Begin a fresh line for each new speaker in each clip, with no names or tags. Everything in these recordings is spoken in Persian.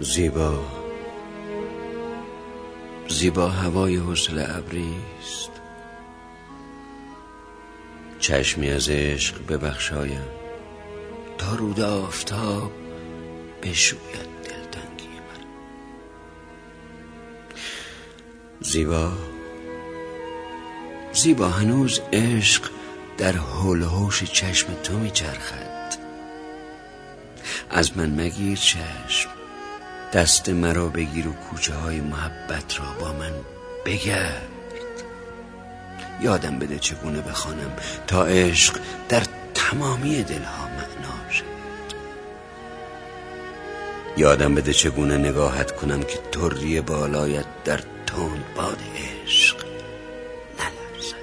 زیبا. زیبا هوای حوصله ابریست چشمی از عشق ببخشایم. تا رود آفتاب بشوید دلتنگی من. زیبا. زیبا هنوز عشق در حول هوش چشم تو میچرخد. از من مگیر چشم. دست مرا بگیر و کوچه های محبت را با من بگرد. یادم بده چگونه بخوانم تا عشق در تمامی دلها معنا شد یادم بده چگونه نگاهت کنم که تری بالایت در تند باد عشق نلرزد.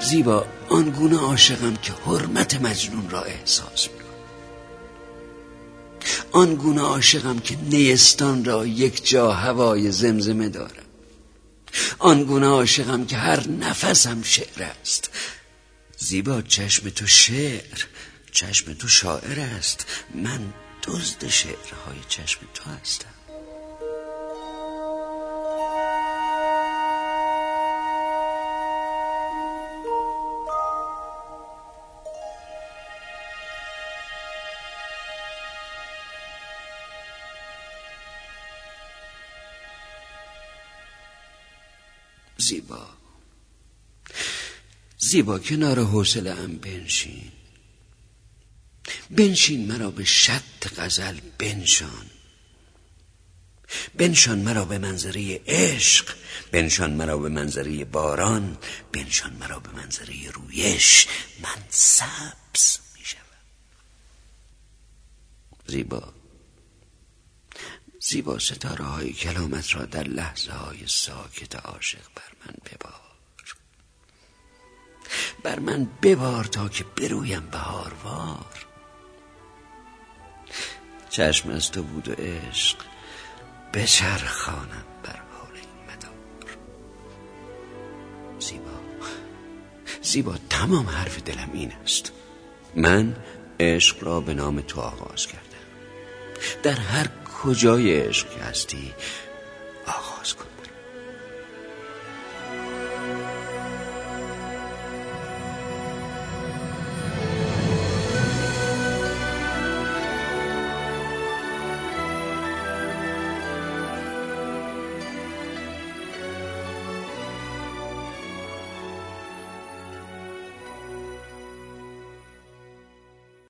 زیبا آنگونه عاشقم که حرمت مجنون را احساس می آنگونه عاشقم که نیستان را یک جا هوای زمزمه دارم. آنگونه عاشقم که هر نفسم شعر است. زیبا چشم تو شعر چشم تو شاعر است. من دزد شعرهای چشم تو هستم. زیبا. زیبا کنار حوصله ام بنشین. بنشین مرا به شط غزل بنشان. بنشان مرا به منظره عشق بنشان مرا به منظره باران بنشان مرا به منظره رویش. من سبز می شود زیبا. زیبا ستاره های کلامت را در لحظه های ساکت عاشق بر من ببار. بر من ببار تا که برویم بهاروار چشم از تو بود و عشق بچرخانم بر حال این مدار. زیبا زیبا تمام حرف دلم این است. من عشق را به نام تو آغاز کردم. در هر کجای عشق هستی؟